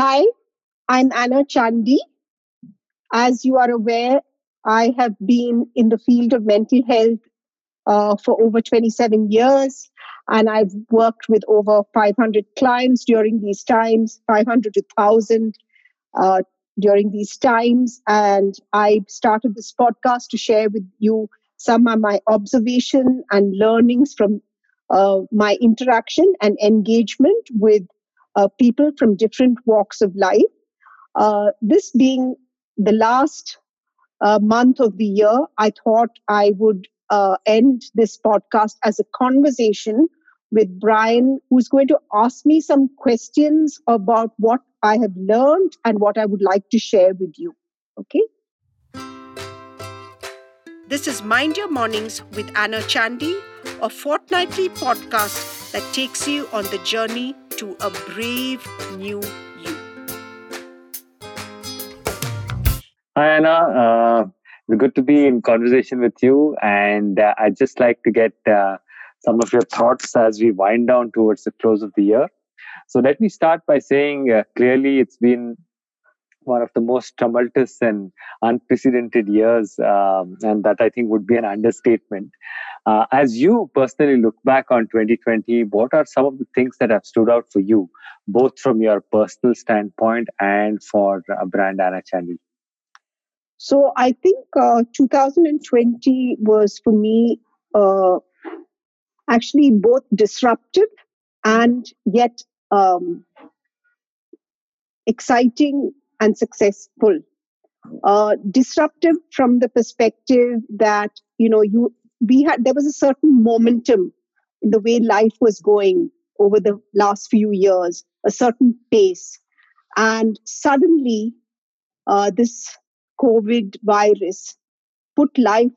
Hi, I'm Anna Chandy. As you are aware, I have been in the field of mental health uh, for over 27 years, and I've worked with over 500 clients during these times, 500 to 1,000 uh, during these times. And I started this podcast to share with you some of my observation and learnings from uh, my interaction and engagement with uh, people from different walks of life. Uh, this being the last uh, month of the year, I thought I would uh, end this podcast as a conversation with Brian, who's going to ask me some questions about what I have learned and what I would like to share with you. Okay? This is Mind Your Mornings with Anna Chandy, a fortnightly podcast that takes you on the journey to a brave new you. Hi, Anna. Uh, it's good to be in conversation with you. And uh, I'd just like to get uh, some of your thoughts as we wind down towards the close of the year. So let me start by saying uh, clearly it's been one of the most tumultuous and unprecedented years, um, and that I think would be an understatement. Uh, as you personally look back on 2020, what are some of the things that have stood out for you, both from your personal standpoint and for uh, brand Anna Chandy? So I think uh, 2020 was for me uh, actually both disruptive and yet um, exciting and successful. Uh, disruptive from the perspective that you know you we had there was a certain momentum in the way life was going over the last few years, a certain pace, and suddenly uh, this COVID virus put life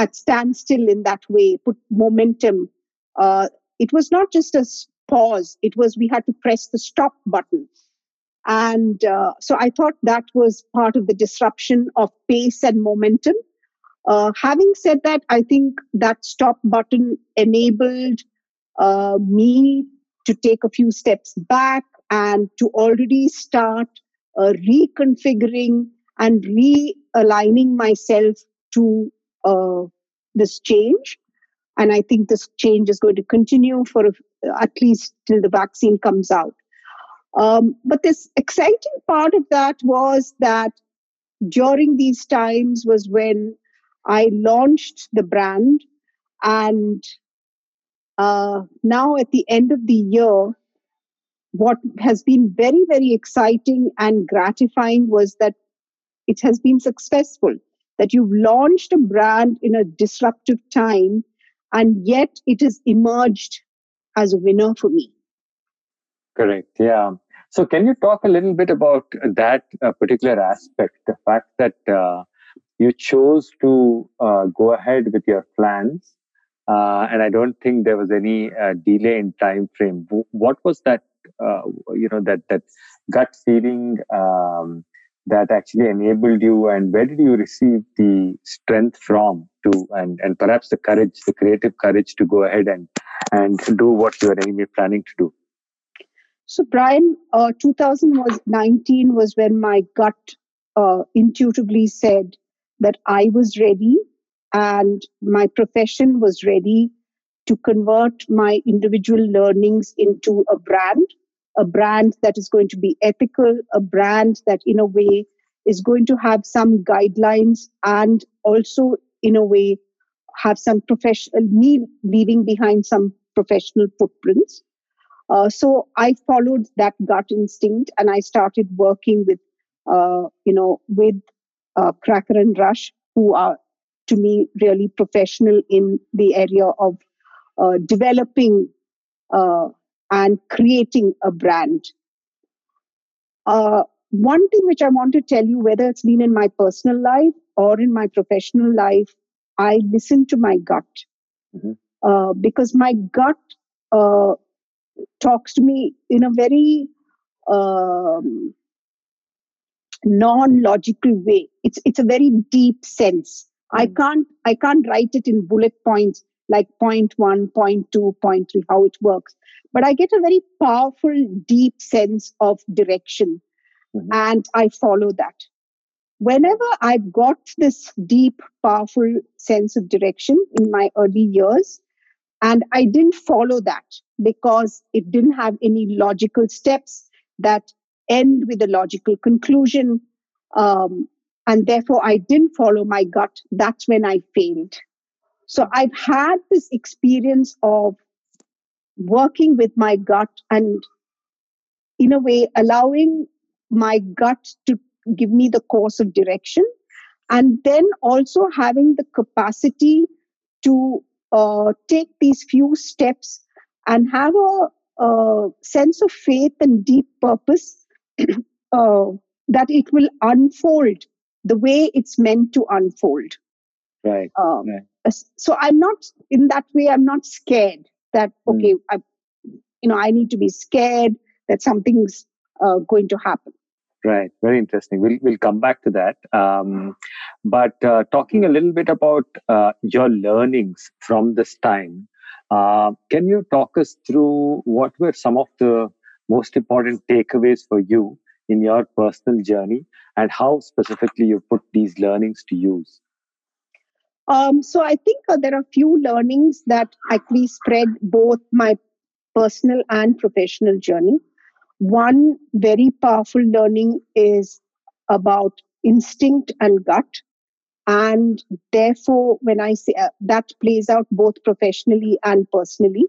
at standstill in that way, put momentum. Uh, it was not just a pause; it was we had to press the stop button and uh, so I thought that was part of the disruption of pace and momentum. Uh, having said that, I think that stop button enabled uh, me to take a few steps back and to already start uh, reconfiguring and realigning myself to uh, this change. And I think this change is going to continue for at least till the vaccine comes out. Um, but this exciting part of that was that during these times was when I launched the brand. And uh, now at the end of the year, what has been very, very exciting and gratifying was that it has been successful, that you've launched a brand in a disruptive time, and yet it has emerged as a winner for me. Correct. Yeah. So, can you talk a little bit about that uh, particular aspect? The fact that uh, you chose to uh, go ahead with your plans, uh, and I don't think there was any uh, delay in time frame. What was that? Uh, you know that that gut feeling um, that actually enabled you, and where did you receive the strength from to, and and perhaps the courage, the creative courage to go ahead and and do what you are anyway planning to do? So, Brian, uh, 2019 was when my gut uh, intuitively said that I was ready and my profession was ready to convert my individual learnings into a brand, a brand that is going to be ethical, a brand that, in a way, is going to have some guidelines and also, in a way, have some professional, me leaving behind some professional footprints. Uh, so I followed that gut instinct and I started working with, uh, you know, with uh, Cracker and Rush, who are to me really professional in the area of uh, developing uh, and creating a brand. Uh, one thing which I want to tell you, whether it's been in my personal life or in my professional life, I listen to my gut. Mm-hmm. because my gut talks to me in a very um, non-logical way it's it's a very deep sense mm. i hmm. can't i can't write it in bullet points like point one, point two, point three, how it works. But I get a very powerful, deep sense of direction, mm-hmm. and I follow that. Whenever I've got this deep, powerful sense of direction in my early years, and I didn't follow that because it didn't have any logical steps that end with a logical conclusion. Um, and therefore, I didn't follow my gut. That's when I failed. So I've had this experience of working with my gut and, in a way, allowing my gut to give me the course of direction. And then also having the capacity to uh, take these few steps and have a, a sense of faith and deep purpose uh, that it will unfold the way it's meant to unfold. Right. Um, right. So I'm not in that way. I'm not scared that hmm. okay, mm. I, you know, I need to be scared that something's uh, going to happen. Right, very interesting. We'll we'll come back to that. Um, but uh, talking a little bit about uh, your learnings from this time, uh, can you talk us through what were some of the most important takeaways for you in your personal journey, and how specifically you put these learnings to use? Um, so I think uh, there are a few learnings that actually spread both my personal and professional journey. One very powerful learning is about instinct and gut. And therefore, when I say uh, that plays out both professionally and personally.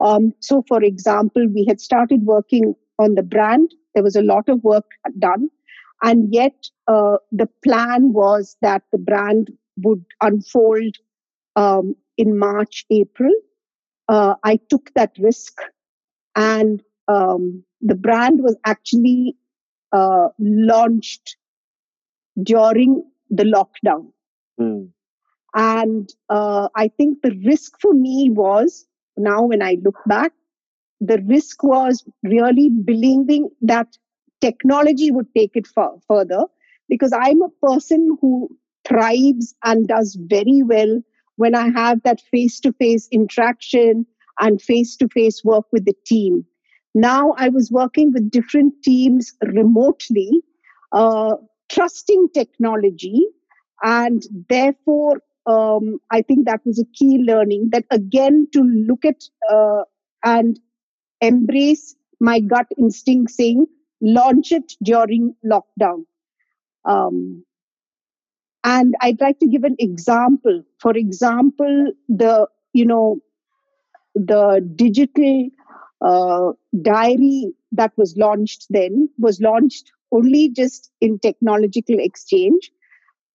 Um, so, for example, we had started working on the brand, there was a lot of work done. And yet, uh, the plan was that the brand would unfold um, in March, April. Uh, I took that risk and um, the brand was actually uh, launched during the lockdown. Mm. And uh, I think the risk for me was now when I look back, the risk was really believing that technology would take it f- further because I'm a person who thrives and does very well when I have that face to face interaction and face to face work with the team. Now I was working with different teams remotely, uh, trusting technology, and therefore um, I think that was a key learning. That again to look at uh, and embrace my gut instinct, saying launch it during lockdown. Um, and I'd like to give an example. For example, the you know the digital uh, diary that was launched then was launched only just in technological exchange.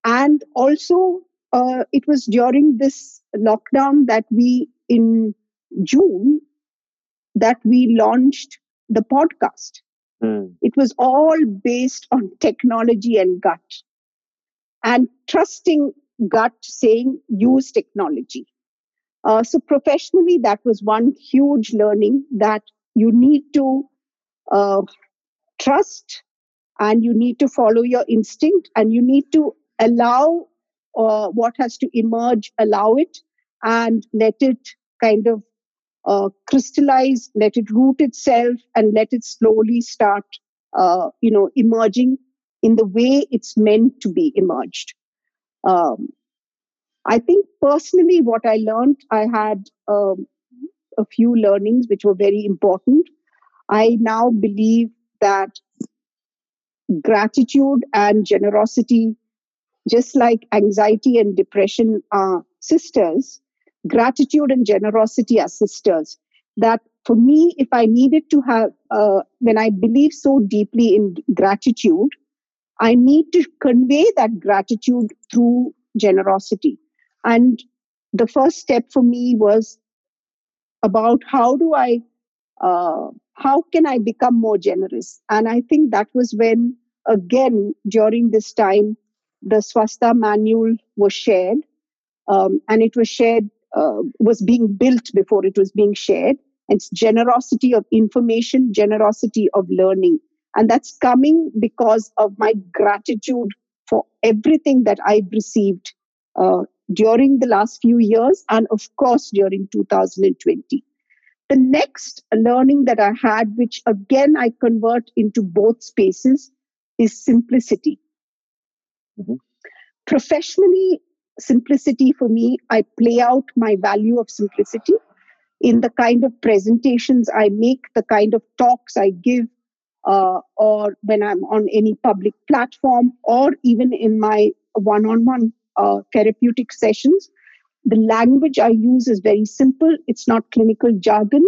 And also, uh, it was during this lockdown that we, in June, that we launched the podcast. Mm. It was all based on technology and gut. And trusting gut saying, use technology. Uh, so professionally, that was one huge learning that you need to uh, trust and you need to follow your instinct and you need to allow uh, what has to emerge, allow it and let it kind of uh, crystallize, let it root itself and let it slowly start, uh, you know, emerging in the way it's meant to be emerged. Um, I think personally, what I learned, I had um, a few learnings which were very important. I now believe that gratitude and generosity, just like anxiety and depression are sisters, gratitude and generosity are sisters. That for me, if I needed to have, uh, when I believe so deeply in gratitude, I need to convey that gratitude through generosity. And the first step for me was about how do I, uh, how can I become more generous? And I think that was when, again, during this time, the Swastha manual was shared. Um, and it was shared, uh, was being built before it was being shared. It's generosity of information, generosity of learning. And that's coming because of my gratitude for everything that I've received uh, during the last few years and, of course, during 2020. The next learning that I had, which again I convert into both spaces, is simplicity. Mm-hmm. Professionally, simplicity for me, I play out my value of simplicity in the kind of presentations I make, the kind of talks I give, uh, or when I'm on any public platform, or even in my one on one therapeutic sessions. The language I use is very simple, it's not clinical jargon.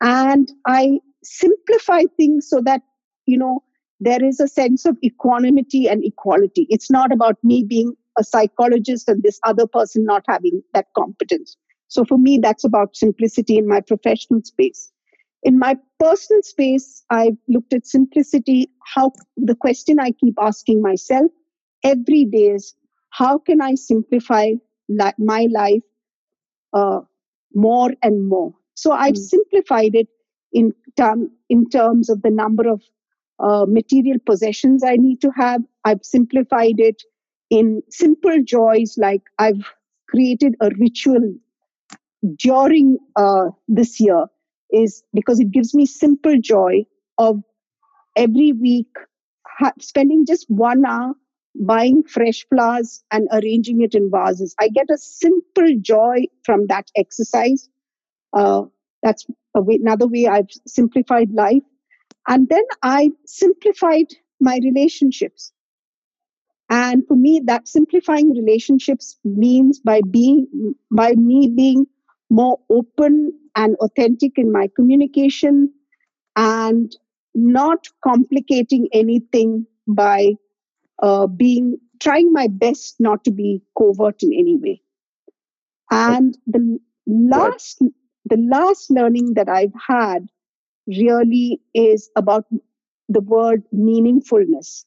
And I simplify things so that, you know, there is a sense of equanimity and equality. It's not about me being a psychologist and this other person not having that competence. So for me, that's about simplicity in my professional space. In my personal space, I've looked at simplicity. How the question I keep asking myself every day is how can I simplify li- my life uh, more and more? So I've mm. simplified it in, term, in terms of the number of uh, material possessions I need to have. I've simplified it in simple joys, like I've created a ritual during uh, this year, is because it gives me simple joy of every week ha- spending just one hour buying fresh flowers and arranging it in vases. I get a simple joy from that exercise. Uh, that's way, another way I've simplified life. And then I simplified my relationships. And for me, that simplifying relationships means by being, by me being more open and authentic in my communication and not complicating anything by uh, being trying my best not to be covert in any way. And the last the last learning that I've had really is about the word meaningfulness.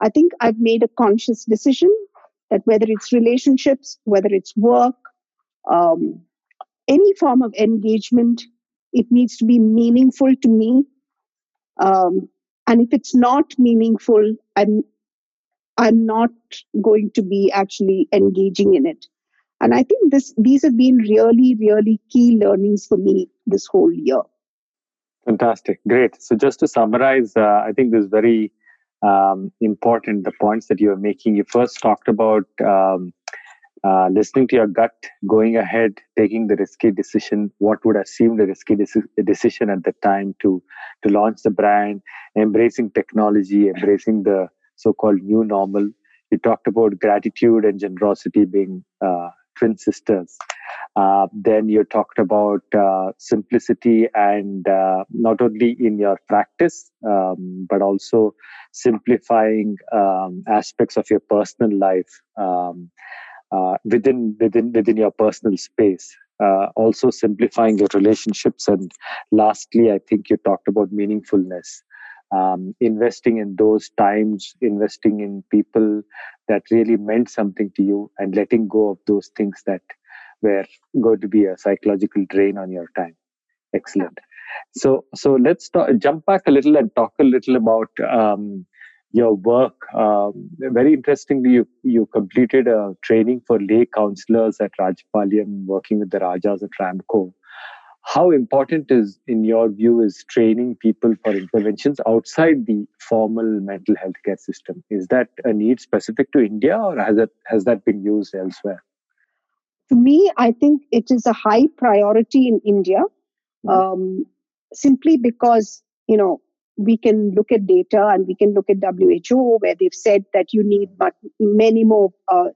I think I've made a conscious decision that whether it's relationships, whether it's work, um, any form of engagement, it needs to be meaningful to me. Um, and if it's not meaningful, I'm I'm not going to be actually engaging in it. And I think this these have been really, really key learnings for me this whole year. Fantastic, great. So just to summarize, uh, I think this is very um, important. The points that you are making. You first talked about um, uh, listening to your gut, going ahead, taking the risky decision. What would have seemed a risky decision at the time to to launch the brand, embracing technology, embracing the so-called new normal. You talked about gratitude and generosity being uh, twin sisters. Uh, then you talked about uh, simplicity and uh, not only in your practice, um, but also simplifying um, aspects of your personal life um, uh, within within within your personal space. Uh, also simplifying your relationships, and lastly, I think you talked about meaningfulness um, investing in those times, investing in people that really meant something to you, and letting go of those things that were going to be a psychological drain on your time. Excellent. So, so let's talk, jump back a little and talk a little about um, your work. Um, very interestingly, you, you completed a training for lay counselors at Rajapalayam, working with the Rajas at Ramco how important is in your view is training people for interventions outside the formal mental health care system is that a need specific to india or has that has that been used elsewhere to me i think it is a high priority in india mm-hmm. um, simply because you know we can look at data and we can look at who where they've said that you need but many more uh,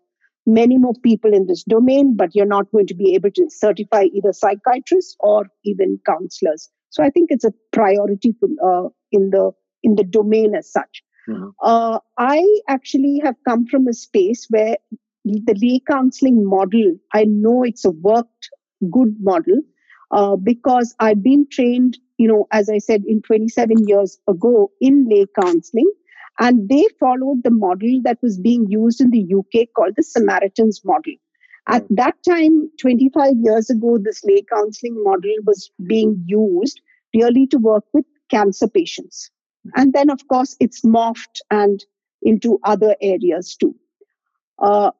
many more people in this domain, but you're not going to be able to certify either psychiatrists or even counselors. So I think it's a priority uh, in the in the domain as such. Mm-hmm. Uh, I actually have come from a space where the lay counseling model, I know it's a worked good model uh, because I've been trained, you know, as I said, in 27 years ago in lay counseling. And they followed the model that was being used in the UK called the Samaritans model. At that time, 25 years ago, this lay counseling model was being used really to work with cancer patients. And then, of course, it's morphed and into other areas too. Uh,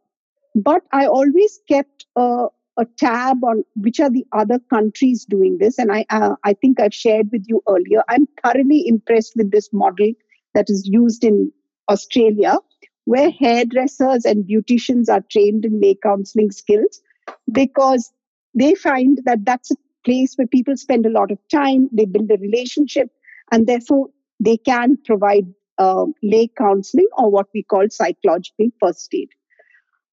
but I always kept a, a tab on which are the other countries doing this. And I, uh, I think I've shared with you earlier. I'm thoroughly impressed with this model that is used in Australia, where hairdressers and beauticians are trained in lay counseling skills because they find that that's a place where people spend a lot of time, they build a relationship, and therefore they can provide uh, lay counseling or what we call psychological first aid.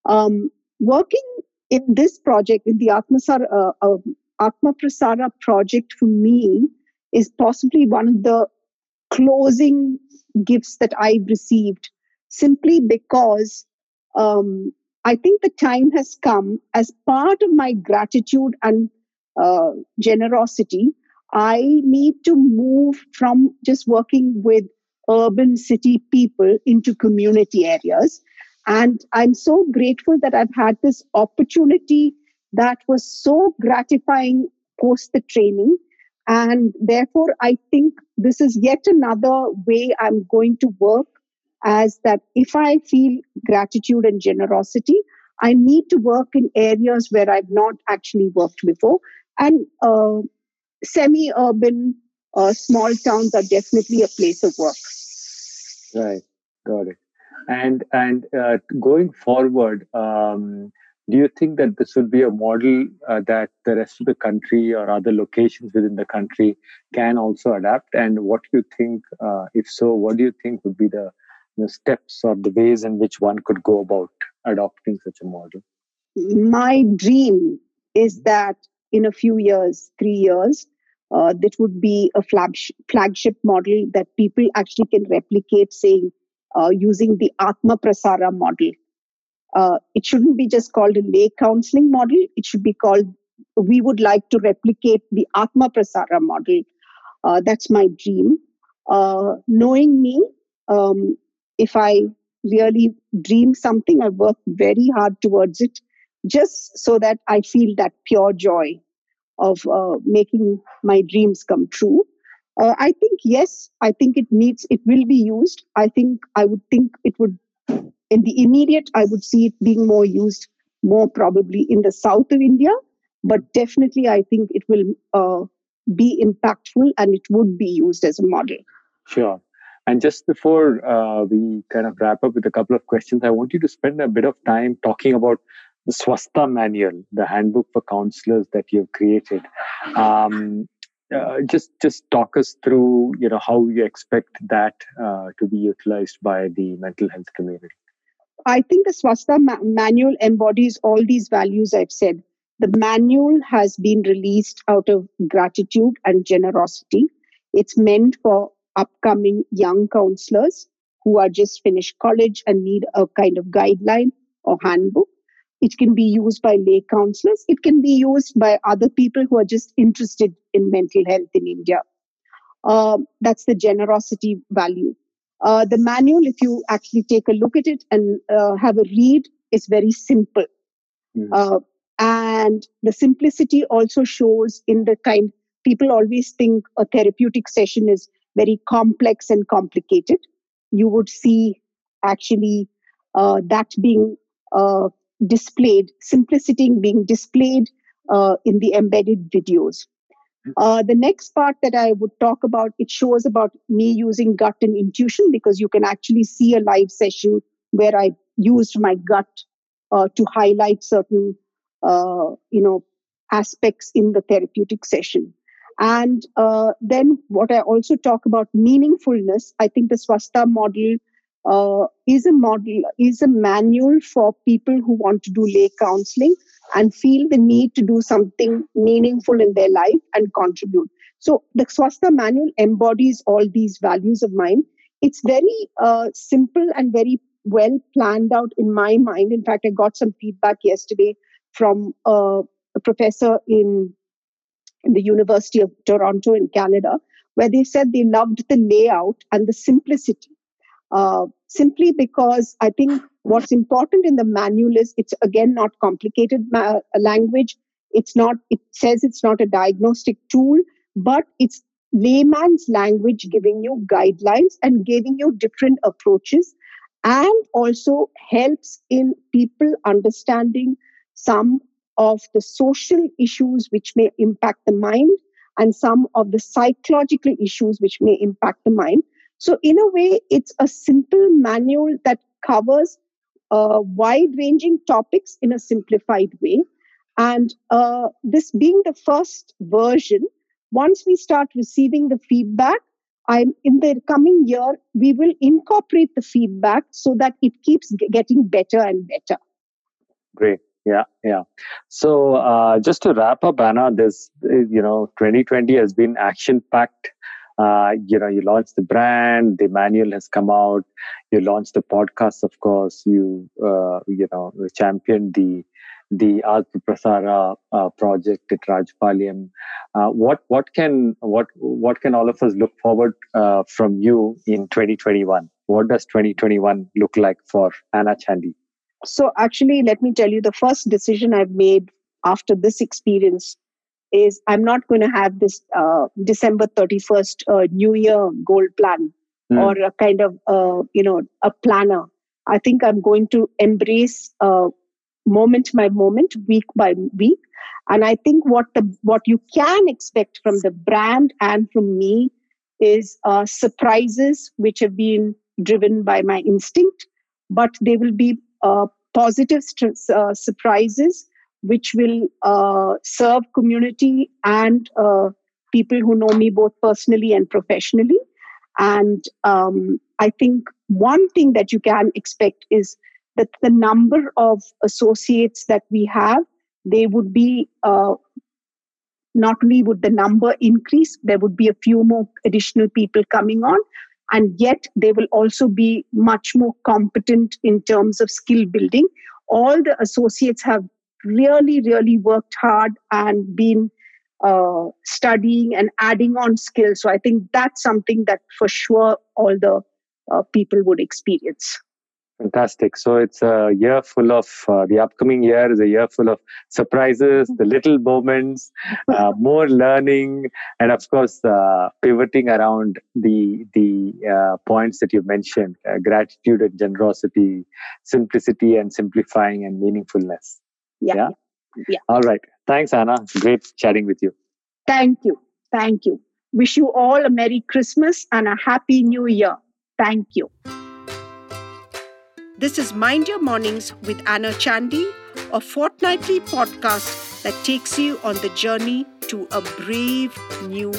Um, working in this project, in the Atmasar, uh, uh, Atma Prasara project, for me, is possibly one of the closing gifts that I've received simply because um, I think the time has come as part of my gratitude and uh, generosity. I need to move from just working with urban city people into community areas. And I'm so grateful that I've had this opportunity that was so gratifying post the training. And therefore, I think this is yet another way I'm going to work as that if I feel gratitude and generosity, I need to work in areas where I've not actually worked before. And uh, semi urban uh, small towns are definitely a place of work. Right, got it. And and uh, going forward, um, do you think that this would be a model uh, that the rest of the country or other locations within the country can also adapt? And what do you think, uh, if so, what do you think would be the, the steps or the ways in which one could go about adopting such a model? My dream is that in a few years, three years, uh, that would be a flagship, flagship model that people actually can replicate, saying uh, using the Atma Prasara model. Uh, it shouldn't be just called a lay counseling model. It should be called, we would like to replicate the Atma Prasara model. Uh, that's my dream. Uh, knowing me, um, if I really dream something, I work very hard towards it just so that I feel that pure joy of uh, making my dreams come true. Uh, I think yes, I think it needs, it will be used. I think I would think it would, in the immediate, I would see it being more used more probably in the south of India, but definitely I think it will uh, be impactful and it would be used as a model. Sure. And just before uh, we kind of wrap up with a couple of questions, I want you to spend a bit of time talking about the Swastha manual, the handbook for counselors that you've created. Um, uh, just just talk us through, you know, how you expect that uh, to be utilized by the mental health community. I think the Swastha ma- manual embodies all these values I've said. The manual has been released out of gratitude and generosity. It's meant for upcoming young counselors who are just finished college and need a kind of guideline or handbook. It can be used by lay counselors. It can be used by other people who are just interested in mental health in India. Uh, that's the generosity value. Uh, the manual, if you actually take a look at it and uh, have a read, is very simple. Mm. and the simplicity also shows in the kind people always think a therapeutic session is very complex and complicated. You would see actually uh, that being uh, displayed, simplicity being displayed uh, in the embedded videos. Uh, the next part that I would talk about, it shows about me using gut and intuition because you can actually see a live session where I used my gut uh, to highlight certain, uh, you know, aspects in the therapeutic session. And uh, then what I also talk about meaningfulness, I think the Swastha model uh, is a model, is a manual for people who want to do lay counseling and feel the need to do something meaningful in their life and contribute. So the Swastha manual embodies all these values of mine. It's very uh, simple and very well planned out in my mind. In fact, I got some feedback yesterday from uh, a professor in, in the University of Toronto in Canada, where they said they loved the layout and the simplicity uh, simply because I think what's important in the manual is it's again not complicated ma- language. It's not, it says it's not a diagnostic tool, but it's layman's language giving you guidelines and giving you different approaches. and also helps in people understanding some of the social issues which may impact the mind and some of the psychological issues which may impact the mind. So, in a way, it's a simple manual that covers uh, wide ranging topics in a simplified way. And uh, this being the first version, once we start receiving the feedback, I'm in the coming year, we will incorporate the feedback so that it keeps g- getting better and better. Great. Yeah, yeah. So uh, just to wrap up, Anna, this you know, 2020 has been action packed. Uh, you know, you launched the brand, the manual has come out. You launched the podcast, of course. You uh, you know championed the the Atma Prasara uh, project at Rajapalayam. Uh, what what can what what can all of us look forward uh, from you in 2021? What does 2021 look like for Anna Chandy? So, actually, let me tell you the first decision I've made after this experience is I'm not going to have this uh, December 31st uh, New Year goal plan mm. or a kind of, uh, you know, a planner. I think I'm going to embrace uh, moment by moment, week by week. And I think what the what you can expect from the brand and from me is uh, surprises which have been driven by my instinct, but they will be uh, positive st- uh, surprises which will uh, serve community and uh, people who know me both personally and professionally. And um, I think one thing that you can expect is that the number of associates that we have, they would be uh, not only would the number increase, there would be a few more additional people coming on, and yet they will also be much more competent in terms of skill building. All the associates have really, really worked hard and been uh, studying and adding on skills. So I think that's something that for sure all the uh, people would experience. Fantastic. So it's a year full of, uh, the upcoming year is a year full of surprises, the little moments, uh, more learning, and of course, uh, pivoting around the, the uh, points that you mentioned uh, gratitude and generosity, simplicity and simplifying and meaningfulness. Yeah. yeah. Yeah. All right. Thanks, Anna. Great chatting with you. Thank you. Thank you. Wish you all a Merry Christmas and a Happy New Year. Thank you. This is Mind Your Mornings with Anna Chandy, a fortnightly podcast that takes you on the journey to a brave new